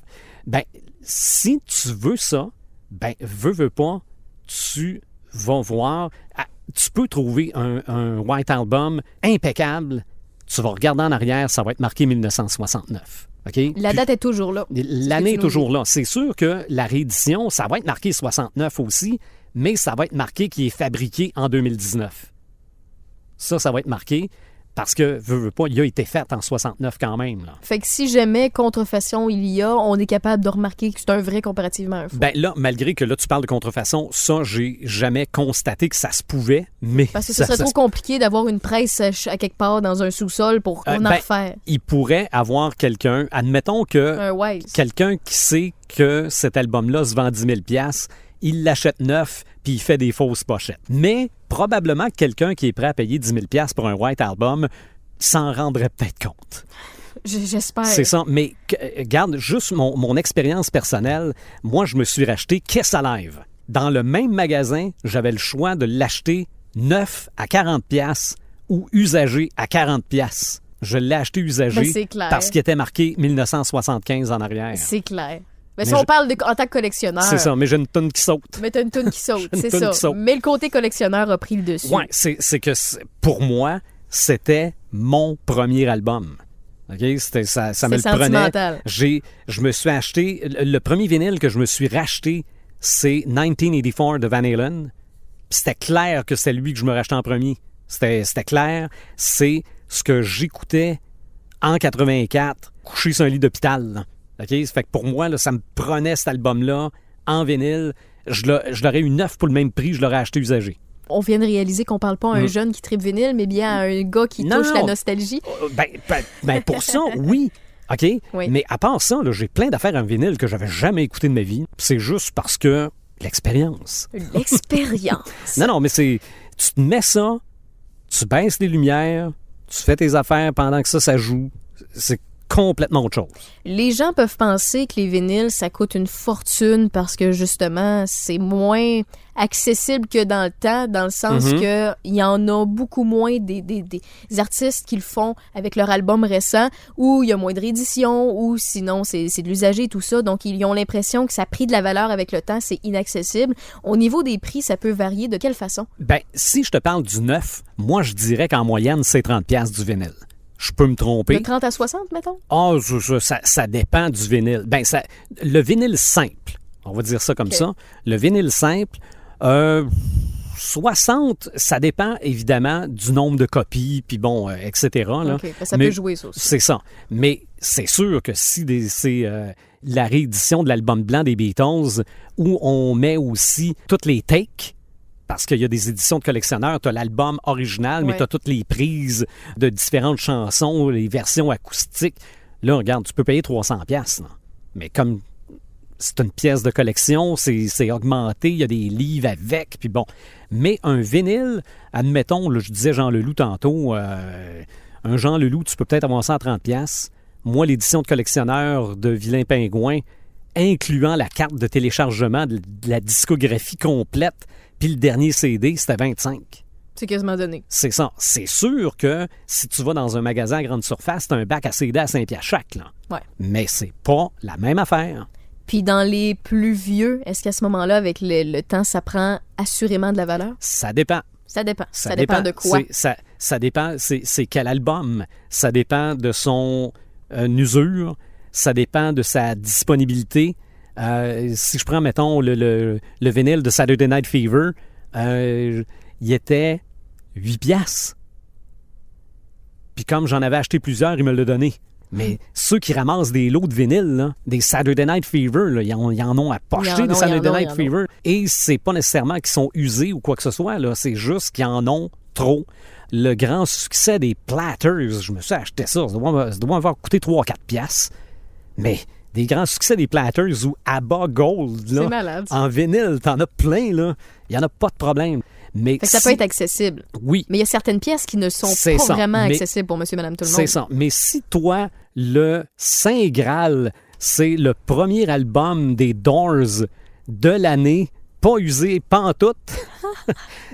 Ben, si tu veux ça, ben, veux, veux pas, tu vas voir. ah, Tu peux trouver un, un White Album impeccable. Tu vas regarder en arrière, ça va être marqué 1969. La Puis- date est toujours là. L'année est toujours là. C'est sûr que la réédition, ça va être marqué 69 aussi, mais ça va être marqué qui est fabriqué en 2019. Ça, ça va être marqué parce que, veux, veux pas, il a été fait en 69 quand même. Là. Fait que si jamais contrefaçon il y a, on est capable de remarquer que c'est un vrai comparativement à un faux. Ben là, malgré que là, tu parles de contrefaçon, ça, j'ai jamais constaté que ça se pouvait, mais... Parce que ce ça- serait ça trop compliqué d'avoir une presse euh, à quelque part dans un sous-sol pour Euh, qu'on en ben, refaire. Il pourrait avoir quelqu'un, admettons que quelqu'un qui sait que cet album-là se vend 10 000 il l'achète neuf, puis il fait des fausses pochettes. Mais probablement que quelqu'un qui est prêt à payer 10 000 pour un White Album s'en rendrait peut-être compte. J'espère. C'est ça. Mais regarde, juste mon, mon expérience personnelle, moi, je me suis racheté Kiss Alive. Dans le même magasin, j'avais le choix de l'acheter neuf à 40 ou usagé à 40 Je l'ai acheté usagé Ben, parce qu'il était marqué 1975 en arrière. C'est clair. Mais, Mais si on parle de, en tant que collectionneur, C'est ça, mais j'ai une tonne qui saute. mais t'as une toune qui saute, (laughs) c'est ça. saute. Mais le côté collectionneur a pris le dessus. Ouais, c'est c'est que c'est- pour moi, c'était mon premier album. OK? C'était, ça, ça me le C'est prenait. J'ai, je me suis acheté, le, premier vinyle que je me suis racheté, c'est 1984 de Van Halen. Puis c'était clair que c'était lui que je me rachetais en premier. C'était, c'était clair. C'est ce que j'écoutais en 84, couché sur un lit d'hôpital. Fait que pour moi, là, ça me prenait cet album-là en vinyle. Je, l'a- je l'aurais eu neuf pour le même prix, je l'aurais acheté usagé. On vient de réaliser qu'on parle pas à un jeune qui tripe vinyle, mais bien à un gars qui Mm. Non, touche non. la nostalgie. Euh, Ben, ben- ben, pour ça, (laughs) oui. OK? Oui. Mais à part ça, j'ai plein d'affaires en vinyle que j'avais jamais écouté de ma vie. C'est juste parce que l'expérience. L'expérience. (laughs) Non, non, mais c'est. Tu te mets ça, tu baisses les lumières, tu fais tes affaires pendant que ça, ça joue. C'est complètement autre chose. Les gens peuvent penser que les vinyles, ça coûte une fortune parce que justement, c'est moins accessible que dans le temps, dans le sens que il y en a beaucoup moins des, des, des artistes qui le font avec leur album récent, où il y a moins de rééditions, ou sinon c'est de l'usager et tout ça. Donc, ils ont l'impression que ça a pris de la valeur avec le temps, c'est inaccessible. Au niveau des prix, ça peut varier. De quelle façon? Ben, si je te parle du neuf, moi, je dirais qu'en moyenne, c'est 30$ piastres du vinyle. Je peux me De tromper. 30 à 60, mettons? Ah, ça, ça- dépend du vinyle. Ben, ça, le vinyle simple, on va dire ça comme ça. Le vinyle simple, euh, 60, ça dépend évidemment du nombre de copies, puis bon, euh, etc. là. Ok, ben, ça Mais peut jouer, ça aussi. C'est ça. Mais c'est sûr que si c'est euh, la réédition de l'album blanc des Beatles, où on met aussi toutes les takes, parce qu'il y a des éditions de collectionneurs, tu as l'album original, mais Ouais. tu as toutes les prises de différentes chansons, les versions acoustiques. Là, regarde, tu peux payer 300 pièces. Mais comme c'est une pièce de collection, c'est c'est augmenté, il y a des livres avec, puis bon. Mais un vinyle, admettons, là, je disais Jean Leloup tantôt, euh, un Jean Leloup, tu peux peut-être avoir ça à 30 pièces. Moi, l'édition de collectionneur de Vilain Pingouin, incluant la carte de téléchargement de la discographie complète, puis le dernier CD, c'était 25. C'est quasiment donné. C'est ça. C'est sûr que si tu vas dans un magasin à grande surface, t'as un bac à CD à 5 piastres chaque, là. Ouais. Mais c'est pas la même affaire. Puis dans les plus vieux, est-ce qu'à ce moment-là, avec le, le temps, ça prend assurément de la valeur? Ça dépend. Ça dépend. Ça, dépend. de quoi? Ça, ça dépend, c'est c'est quel album. Ça dépend de son euh, usure. Ça dépend de sa disponibilité. Euh, si je prends, mettons, le, le, le vinyle de Saturday Night Fever, euh, il était 8 piastres. Puis comme j'en avais acheté plusieurs, il me l'a donné. Mais ceux qui ramassent des lots de vinyle, là, des Saturday Night Fever, là, ils, en, ils en ont à en des Saturday ont, Night. Fever. Et c'est pas nécessairement qu'ils sont usés ou quoi que ce soit, là. C'est juste qu'ils en ont trop. Le grand succès des Platters, je me suis acheté ça. Ça doit, ça doit avoir coûté 3-4 piastres. Mais des grands succès des Platters ou Abba Gold, là, malade, en vinyle, t'en as plein, là. Il y en a pas de problème. Mais ça si- peut être accessible. Oui, Mais il y a certaines pièces qui ne sont pas ça. vraiment Mais- accessibles pour monsieur, madame, tout le monde. C'est ça. Mais si toi, le Saint Graal, c'est le premier album des Doors de l'année, pas usé, pas en tout,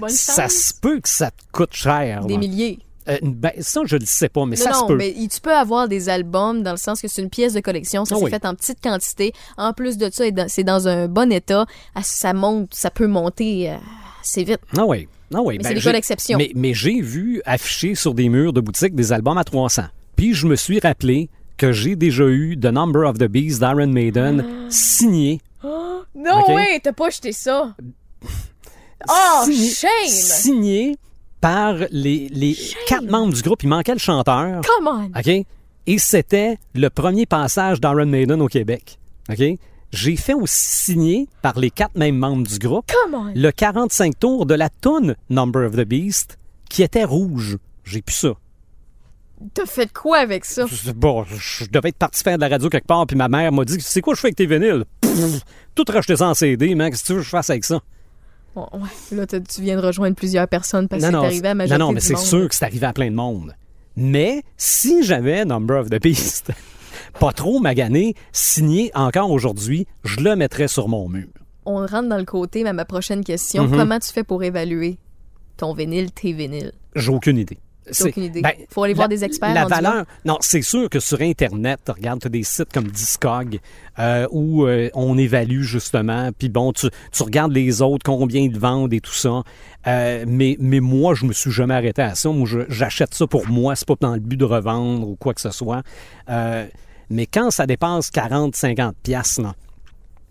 ça se peut que ça te coûte cher. Des là. milliers. Euh, ben, ça, je le sais pas, mais Non, ça se non, peut. mais tu peux avoir des albums dans le sens que c'est une pièce de collection, ça Ah s'est oui. fait en petite quantité. En plus de ça, c'est dans un bon état. Ah, Ça monte, ça peut monter euh, assez vite. Ah oui. Ah oui. Mais ben, c'est d'exception. Mais, mais j'ai vu afficher sur des murs de boutique des albums à 300. Puis je me suis rappelé que j'ai déjà eu The Number of the Beast d'Iron Maiden signé Non, Ok? ouais, t'as pas acheté ça. (laughs) Oh, signé, shame! signé par les, les quatre membres du groupe. Il manquait le chanteur. Come on! OK? Et c'était le premier passage d'Iron Maiden au Québec. OK? J'ai fait aussi signer par les quatre mêmes membres du groupe Come on! le 45 tours de la tune Number of the Beast qui était rouge. J'ai plus ça. T'as fait quoi avec ça? Bon, je devais être parti faire de la radio quelque part, puis ma mère m'a dit C'est quoi je fais avec tes vinyles Pff, Tout racheter ça en CD, man. Qu'est-ce que tu veux que je fasse avec ça? Bon, ouais. Là, tu viens de rejoindre plusieurs personnes parce que c'est arrivé à la non, majorité non, mais c'est sûr que c'est arrivé à plein de monde. Mais si j'avais Number of the Beast, (laughs) pas trop magané, signé encore aujourd'hui, je le mettrais sur mon mur. On rentre dans le côté, mais ma prochaine question. Mhm. Comment tu fais pour évaluer ton vinyle, tes vinyles? J'ai aucune idée. C'est- aucune idée. ben, Faut aller voir la- des experts La valeur, non, c'est sûr que sur Internet, regarde, tu as des sites comme Discog euh, où euh, on évalue justement, puis bon, tu, tu regardes les autres, combien ils vendent et tout ça. Euh, mais, mais moi, je me suis jamais arrêté à ça. Moi, j'achète ça pour moi, c'est pas dans le but de revendre ou quoi que ce soit. Euh, mais quand ça dépasse 40, 50 piastres, là,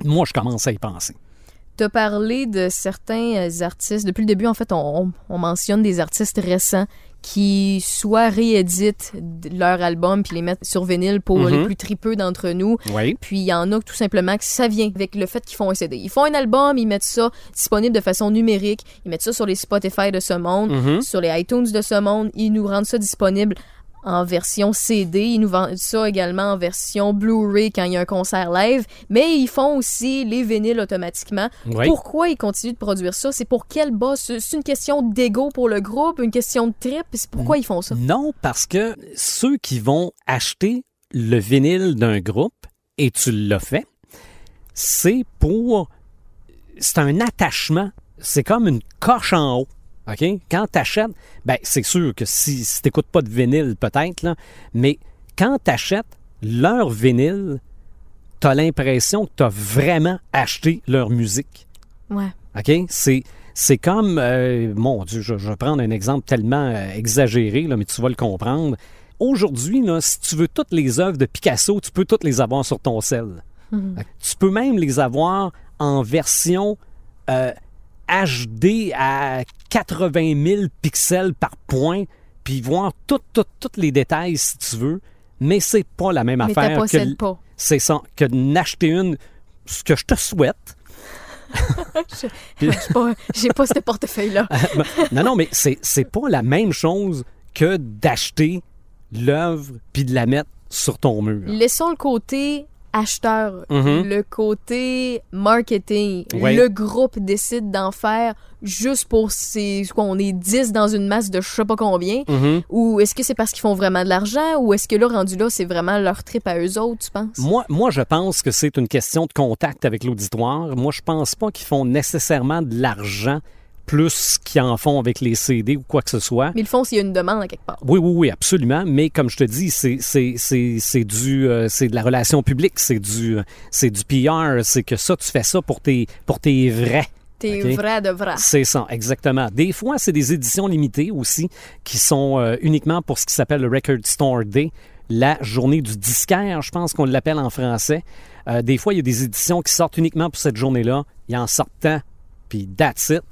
moi, je commence à y penser. T'as parlé de certains euh, artistes. Depuis le début, en fait, on, on- on mentionne des artistes récents qui soit rééditent leur album puis les mettent sur vinyle pour Mhm. les plus tripeux d'entre nous. Oui. Puis il y en a tout simplement que ça vient avec le fait qu'ils font un CD. Ils font un album, ils mettent ça disponible de façon numérique, ils mettent ça sur les Spotify de ce monde, Mhm. sur les iTunes de ce monde, ils nous rendent ça disponible en version CD, ils nous vendent ça également en version Blu-ray quand il y a un concert live, mais ils font aussi les vinyles automatiquement. Oui. Pourquoi ils continuent de produire ça? C'est pour quel bas? C'est une question d'ego pour le groupe, une question de trip? C'est pourquoi ils font ça? Non, parce que ceux qui vont acheter le vinyle d'un groupe, et tu l'as fait, c'est pour... C'est un attachement. C'est comme une coche en haut. OK? Quand tu achètes, ben, c'est sûr que si, si tu n'écoutes pas de vinyle, peut-être, mais quand tu achètes leur vinyle, tu as l'impression que tu as vraiment acheté leur musique. Ouais. OK? C'est, c'est comme, euh, mon Dieu, je, je vais prendre un exemple tellement euh, exagéré, là, mais tu vas le comprendre. Aujourd'hui, si tu veux toutes les œuvres de Picasso, tu peux toutes les avoir sur ton sel. Tu peux même les avoir en version euh, HD à 80 000 pixels par point, puis voir tous tout, les détails si tu veux, mais c'est pas la même Mais affaire que pas. c'est ça, que d'acheter une, ce que je te souhaite. (laughs) J'ai pas, j'ai pas ce portefeuille-là. (laughs) Ben, non, non, mais c'est, c'est pas la même chose que d'acheter l'œuvre puis de la mettre sur ton mur. Laissons le côté acheteur, Mhm. le côté marketing, Ouais. le groupe décide d'en faire juste pour ces, quoi, on est 10 dans une masse de je sais pas combien, Mhm. ou est-ce que c'est parce qu'ils font vraiment de l'argent, ou est-ce que là, rendu là, c'est vraiment leur trip à eux autres, tu penses? Moi, moi, je pense que c'est une question de contact avec l'auditoire. Moi, je pense pas qu'ils font nécessairement de l'argent plus qu'ils en font avec les CD ou quoi que ce soit. Mais ils le font s'il y a une demande à quelque part. Oui, oui, oui, absolument. Mais comme je te dis, c'est du euh, c'est de la relation publique, c'est du c'est du PR, c'est que ça tu fais ça pour tes pour tes vrais. T'es Ok? vrai de vrai. C'est ça, exactement. Des fois, c'est des éditions limitées aussi qui sont euh, uniquement pour ce qui s'appelle le Record Store Day, la journée du disquaire, je pense qu'on l'appelle en français. Euh, des fois, il y a des éditions qui sortent uniquement pour cette journée-là. Il y en sort tant, puis that's it.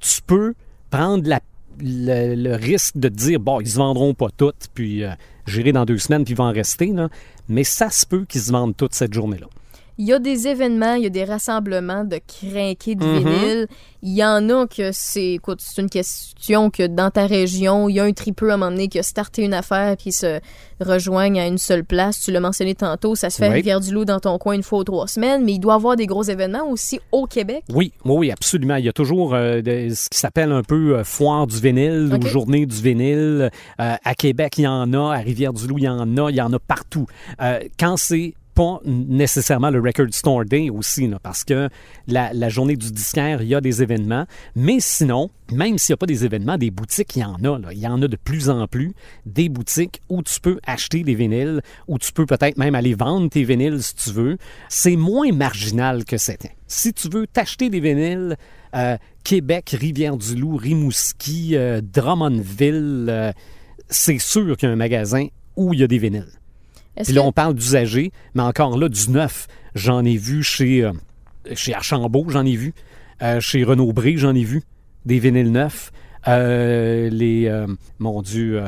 Tu peux prendre le, risque de dire, bon, ils se vendront pas toutes, puis euh, j'irai dans deux semaines, puis il va en rester. Mais ça se peut qu'ils se vendent toutes cette journée-là. Il y a des événements, il y a des rassemblements de crinqués de vinyle. Il y en a que c'est, écoute, c'est une question que dans ta région, il y a un tripeux à un moment donné qui a starté une affaire puis se rejoignent à une seule place. Tu l'as mentionné tantôt, ça se fait à Oui. Rivière-du-Loup dans ton coin une fois ou trois semaines, mais il doit y avoir des gros événements aussi au Québec. Oui, oui, oui, absolument. Il y a toujours euh, de- ce qui s'appelle un peu euh, foire du vinyle ou journée du vinyle. Euh, à Québec, il y en a. À Rivière-du-Loup, il y en a. Il y en a partout. Quand c'est pas nécessairement le Record Store Day aussi, parce que la, journée du disquaire, il y a des événements. Mais sinon, même s'il n'y a pas des événements, des boutiques, il y en a. Il y en a de plus en plus. Des boutiques où tu peux acheter des vinyles, où tu peux peut-être même aller vendre tes vinyles si tu veux. C'est moins marginal que c'était. Si tu veux t'acheter des vinyles, euh, Québec, Rivière-du-Loup, Rimouski, euh, Drummondville, euh, c'est sûr qu'il y a un magasin où il y a des vinyles. Puis là, que- on parle d'usagers, mais encore là, du neuf. J'en ai vu chez, euh, chez Archambault, j'en ai vu. Euh, chez Renaud Bré, j'en ai vu. Des vinyles neufs. Euh, les, mon Dieu,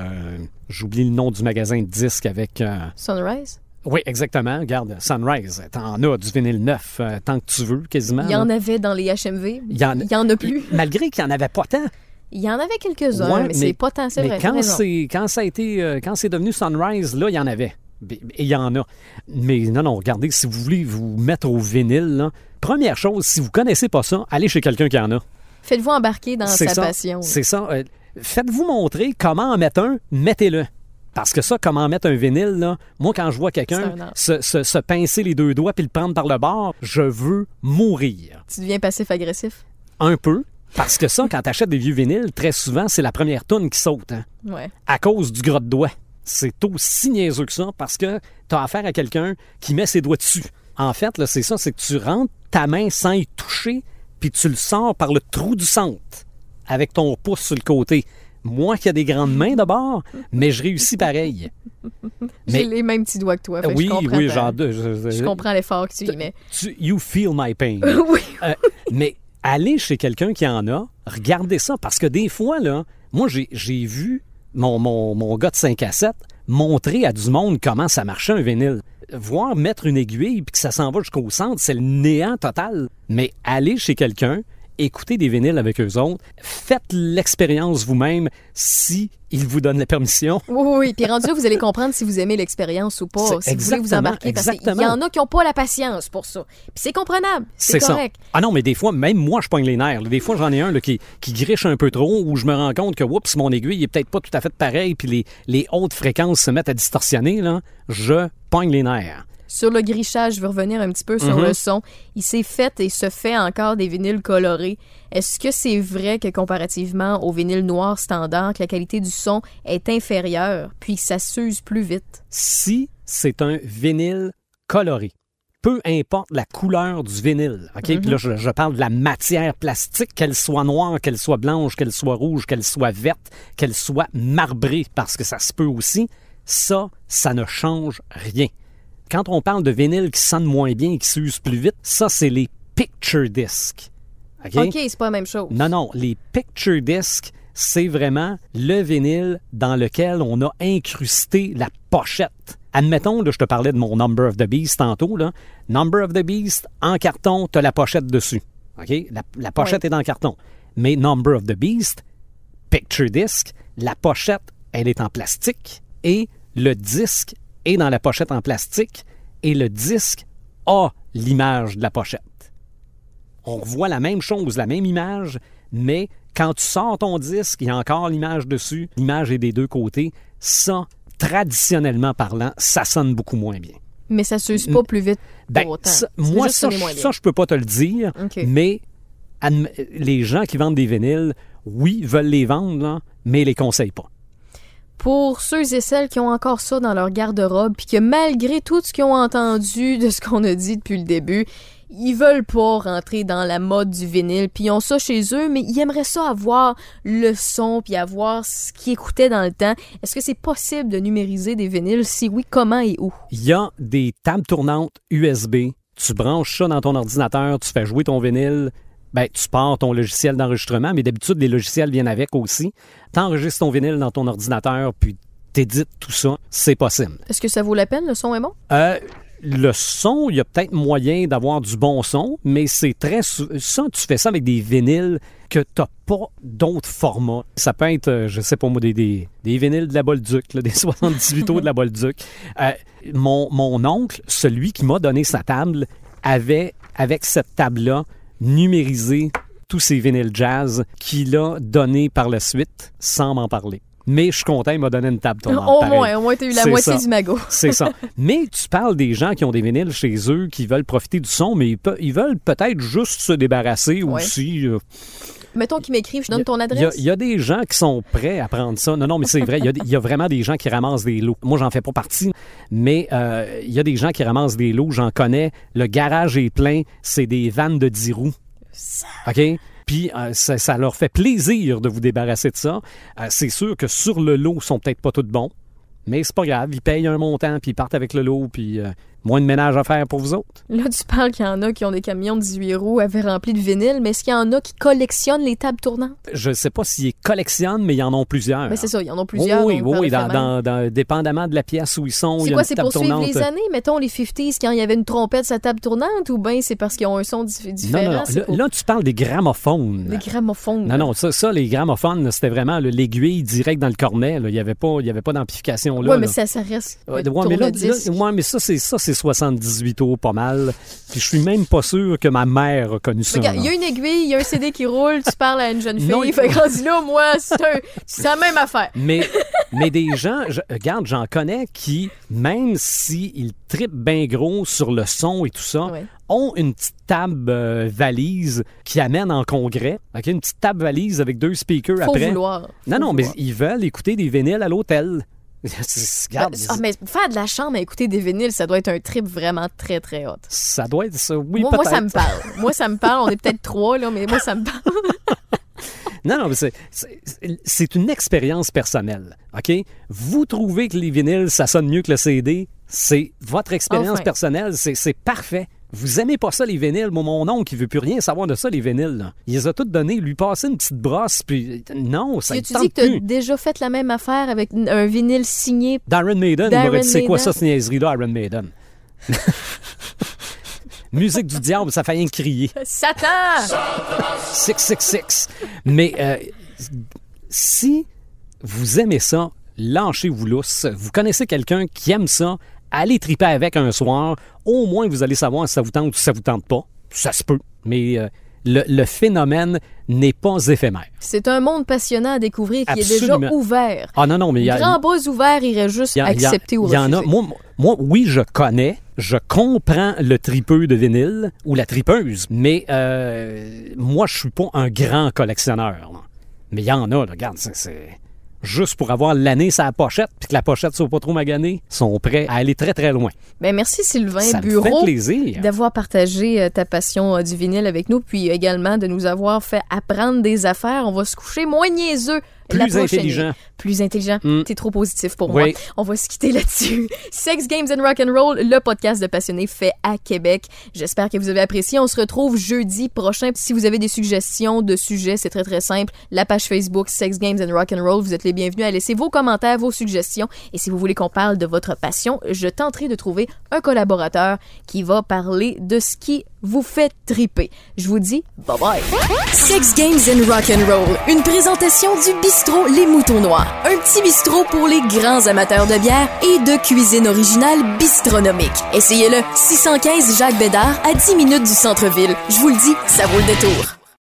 j'oublie le nom du magasin de disques avec... Sunrise? oui, exactement. Regarde, Sunrise, t'en as du vinyle neuf euh, tant que tu veux, quasiment. Il y en là. avait dans les HMV. Il y en- Il y en a plus. (laughs) Malgré qu'il n'y en avait pas tant. Il y en avait quelques-uns, Ouais, mais, c'est pas tant, c'est mais vrai. t'as quand raison. c'est quand ça a été euh, quand c'est devenu Sunrise, là, il y en avait. Et il y en a. Mais non, non, regardez, si vous voulez vous mettre au vinyle, là, première chose, si vous connaissez pas ça, allez chez quelqu'un qui en a. Faites-vous embarquer dans sa ça. passion. C'est ça. Euh, Faites-vous montrer comment en mettre un, mettez-le. Parce que ça, comment mettre un vinyle, là, moi, quand je vois quelqu'un se, se- se pincer les deux doigts puis le prendre par le bord, je veux mourir. Tu deviens passif-agressif? Un peu. Parce que ça, quand tu achètes des vieux vinyles, très souvent, c'est la première tonne qui saute. hein. Ouais. à cause du gros de doigt. C'est aussi niaiseux que ça parce que tu as affaire à quelqu'un qui met ses doigts dessus. En fait, là, c'est ça, c'est que tu rentres ta main sans y toucher, puis tu le sors par le trou du centre avec ton pouce sur le côté. Moi qui a des grandes mains d'abord, mais je réussis pareil. (laughs) J'ai Mais- les mêmes petits doigts que toi. fait oui, je comprends oui, ta- genre, de- je, je- Je comprends l'effort que tu y mets. tu- you feel my pain. (laughs) oui. Euh, mais allez chez quelqu'un qui en a, regardez ça, parce que des fois, là, moi, j'ai vu mon, mon, mon gars de 5 à 7 montrer à du monde comment ça marchait un vinyle. Voir mettre une aiguille puis que ça s'en va jusqu'au centre, c'est le néant total. Mais allez chez quelqu'un, écoutez des vinyles avec eux autres, faites l'expérience vous-même si ils vous donnent la permission. Oui, oui, oui. Puis rendu là, vous allez comprendre si vous aimez l'expérience ou pas, C'est si vous voulez vous exactement, embarquer. Parce qu'il y exactement. en a qui n'ont pas la patience pour ça. Puis c'est comprenable. C'est ça. Ah non, mais des fois, même moi, je pogne les nerfs. Des fois, j'en ai un là, qui, qui griche un peu trop, où je me rends compte que, oups, mon aiguille est peut-être pas tout à fait pareil, puis les, les hautes fréquences se mettent à distorsionner, là. Je pogne les nerfs. Sur le grichage, je veux revenir un petit peu sur Mhm. le son. Il s'est fait et se fait encore des vinyles colorés. Est-ce que c'est vrai que comparativement au vinyle noir standard, que la qualité du son est inférieure, puis que ça s'use plus vite? Si c'est un vinyle coloré, peu importe la couleur du vinyle, OK? Puis là, je, je parle de la matière plastique, qu'elle soit noire, qu'elle soit blanche, qu'elle soit rouge, qu'elle soit verte, qu'elle soit marbrée, parce que ça se peut aussi, ça, ça ne change rien. Quand on parle de vinyle qui sonne moins bien et qui s'use plus vite, ça, c'est les picture discs. OK? C'est pas la même chose. Non, non, les picture discs, c'est vraiment le vinyle dans lequel on a incrusté la pochette. Admettons, là, je te parlais de mon Number of the Beast tantôt. Là. Number of the Beast, en carton, tu as la pochette dessus. OK? La, la pochette est dans le carton. Mais Number of the Beast, picture disc, la pochette, elle est en plastique et le disque est dans la pochette en plastique et le disque a l'image de la pochette. On revoit la même chose, la même image, mais quand tu sors ton disque, il y a encore l'image dessus, l'image est des deux côtés. Ça, traditionnellement parlant, ça sonne beaucoup moins bien. Mais ça s'use pas plus vite Ben, pour autant. ça- Ça fait moi, ça, bien. ça, je peux pas te le dire, mais les gens qui vendent des vinyles, oui, veulent les vendre, là, mais ils les conseillent pas. Pour ceux et celles qui ont encore ça dans leur garde-robe, puis que malgré tout ce qu'ils ont entendu de ce qu'on a dit depuis le début, ils veulent pas rentrer dans la mode du vinyle, puis ils ont ça chez eux, mais ils aimeraient ça avoir le son, puis avoir ce qu'ils écoutaient dans le temps. Est-ce que c'est possible de numériser des vinyles? Si oui, comment et où? Il y a des tables tournantes USB. Tu branches ça dans ton ordinateur, tu fais jouer ton vinyle. Ben, tu pars ton logiciel d'enregistrement, mais d'habitude, les logiciels viennent avec aussi. Tu enregistres ton vinyle dans ton ordinateur, puis t'édites tout ça. C'est possible. Est-ce que ça vaut la peine? Le son est bon? Euh, le son, il y a peut-être moyen d'avoir du bon son, mais c'est très... Ça, tu fais ça avec des vinyles que t'as pas d'autres formats. Ça peut être, euh, je sais pas moi, des, des, des vinyles de la Bolduc, là, (laughs) des 78 tours de la Bolduc. Euh, mon, mon oncle, celui qui m'a donné sa table, avait, avec cette table-là, numérisé tous ces vinyles jazz qu'il a donné par la suite sans m'en parler. Mais je suis content, il m'a donné une table tournante. Au pareil. moins, au moins, t'as eu la moitié ça. du magot. (laughs) C'est ça. Mais tu parles des gens qui ont des vinyles chez eux, qui veulent profiter du son, mais ils, pe- ils veulent peut-être juste se débarrasser Ouais. aussi. euh, Mettons qu'ils m'écrivent, je donne ton adresse. il y a des gens qui sont prêts à prendre ça. Non, non, mais c'est vrai, il y, a, il y a vraiment des gens qui ramassent des lots. Moi, j'en fais pas partie, mais euh, il y a des gens qui ramassent des lots. J'en connais. Le garage est plein. C'est des vannes de 10 roues. OK? Puis euh, ça, ça leur fait plaisir de vous débarrasser de ça. Euh, c'est sûr que sur le lot, ils sont peut-être pas tous bons, mais c'est pas grave. Ils payent un montant, puis ils partent avec le lot, puis euh, moins de ménage à faire pour vous autres. Là, tu parles qu'il y en a qui ont des camions de 18 roues avec remplis de vinyle, mais est-ce qu'il y en a qui collectionnent les tables tournantes? Je sais pas s'ils collectionnent, mais ils en ont plusieurs. Ben, c'est ça, il y en a plusieurs. Oui, oui, oui, dans, dans- dans- dépendamment de la pièce où ils sont. il C'est y quoi, c'est pour suivre les années? Mettons les 50s, quand il y avait une trompette la table tournante, ou bien c'est parce qu'ils ont un son Non, différent? non, non. Là, pour là, tu parles des gramophones. Les gramophones. Non, non, ça, ça les gramophones, c'était vraiment l'aiguille direct dans le cornet. là. Il n'y avait pas, il y avait pas d'amplification là. Ouais, mais là. ça, ça reste. Ouais, ouais, mais là- ouais, mais ça, c'est ça, c'est 78 tours, pas mal. Puis je suis même pas sûr que ma mère a connu ça. Il y a une aiguille, il y a un CD qui roule, tu parles à une jeune fille, Non, il- fait rendu là, moi, c'est la même affaire. Mais, mais des gens, je- regarde, j'en connais qui, même s'ils tripent bien gros sur le son et tout ça, ont une petite table euh, valise qui amène en congrès. OK, une petite table valise avec deux speakers Faut après. vouloir. Non, Faut non, mais ils veulent écouter des vinyles à l'hôtel. Regarde, Ah, mais faire de la chambre à écouter des vinyles, ça doit être un trip vraiment très, très hot. ça doit être ça. Oui, moi, moi, ça me parle. Moi, ça me parle. On est peut-être (laughs) trois, là, mais moi, ça me parle. (laughs) Non, non, mais c'est- une expérience personnelle. OK? Vous trouvez que les vinyles, ça sonne mieux que le CD, c'est votre expérience Enfin. personnelle, c'est parfait. Vous aimez pas ça, les vinyles? Moi, mon oncle, il veut plus rien savoir de ça, les vinyles. là. Il les a toutes données, lui passer une petite brosse, puis non, ça ne tu tente dis que tu as plus. déjà fait la même affaire avec un vinyle signé. Darren Maiden, il m'aurait dit, c'est quoi ça, cette niaiserie-là, Iron Maiden? (laughs) Musique du diable, ça fait rien crier. Satan! 666. Mais euh, si vous aimez ça, lâchez-vous lousse. Vous connaissez quelqu'un qui aime ça, allez triper avec un soir. Au moins, vous allez savoir si ça vous tente ou si ça vous tente pas. Ça se peut. Mais euh, le, le phénomène n'est pas éphémère. C'est un monde passionnant à découvrir qui est déjà ouvert. Ah non, non, mais il y a... Grand bras ouvert irait juste a- a- accepter ou il y en a. refuser. Moi, moi, oui, je connais, je comprends le tripeux de vinyle ou la tripeuse, mais euh, moi, je suis pas un grand collectionneur. là. Mais il y en a, là, regarde, c'est juste pour avoir l'année sa pochette, puis que la pochette soit pas trop maganée, sont prêts à aller très très loin. Ben, merci Sylvain Ça me fait Bureau plaisir. d'avoir partagé euh, ta passion euh, du vinyle avec nous, puis également de nous avoir fait apprendre des affaires. On va se coucher moins niaiseux. Plus intelligent. Plus intelligent. Mm. T'es trop positif pour Oui. moi. On va se quitter là-dessus. (laughs) Sex Games and Rock and Roll, le podcast de passionnés fait à Québec. J'espère que vous avez apprécié. On se retrouve jeudi prochain. Si vous avez des suggestions de sujets, c'est très très simple. La page Facebook Sex Games and Rock and Roll, vous êtes les bienvenus à laisser vos commentaires, vos suggestions. Et si vous voulez qu'on parle de votre passion, je tenterai de trouver un collaborateur qui va parler de ce qui vous fait triper. Je vous dis bye bye. Sex Games and Rock and Roll, une présentation du bistrot Les Moutons Noirs. Un petit bistrot pour les grands amateurs de bière et de cuisine originale bistronomique. Essayez-le, 615 Jacques Bédard, à 10 minutes du centre-ville. Je vous le dis, ça vaut le détour.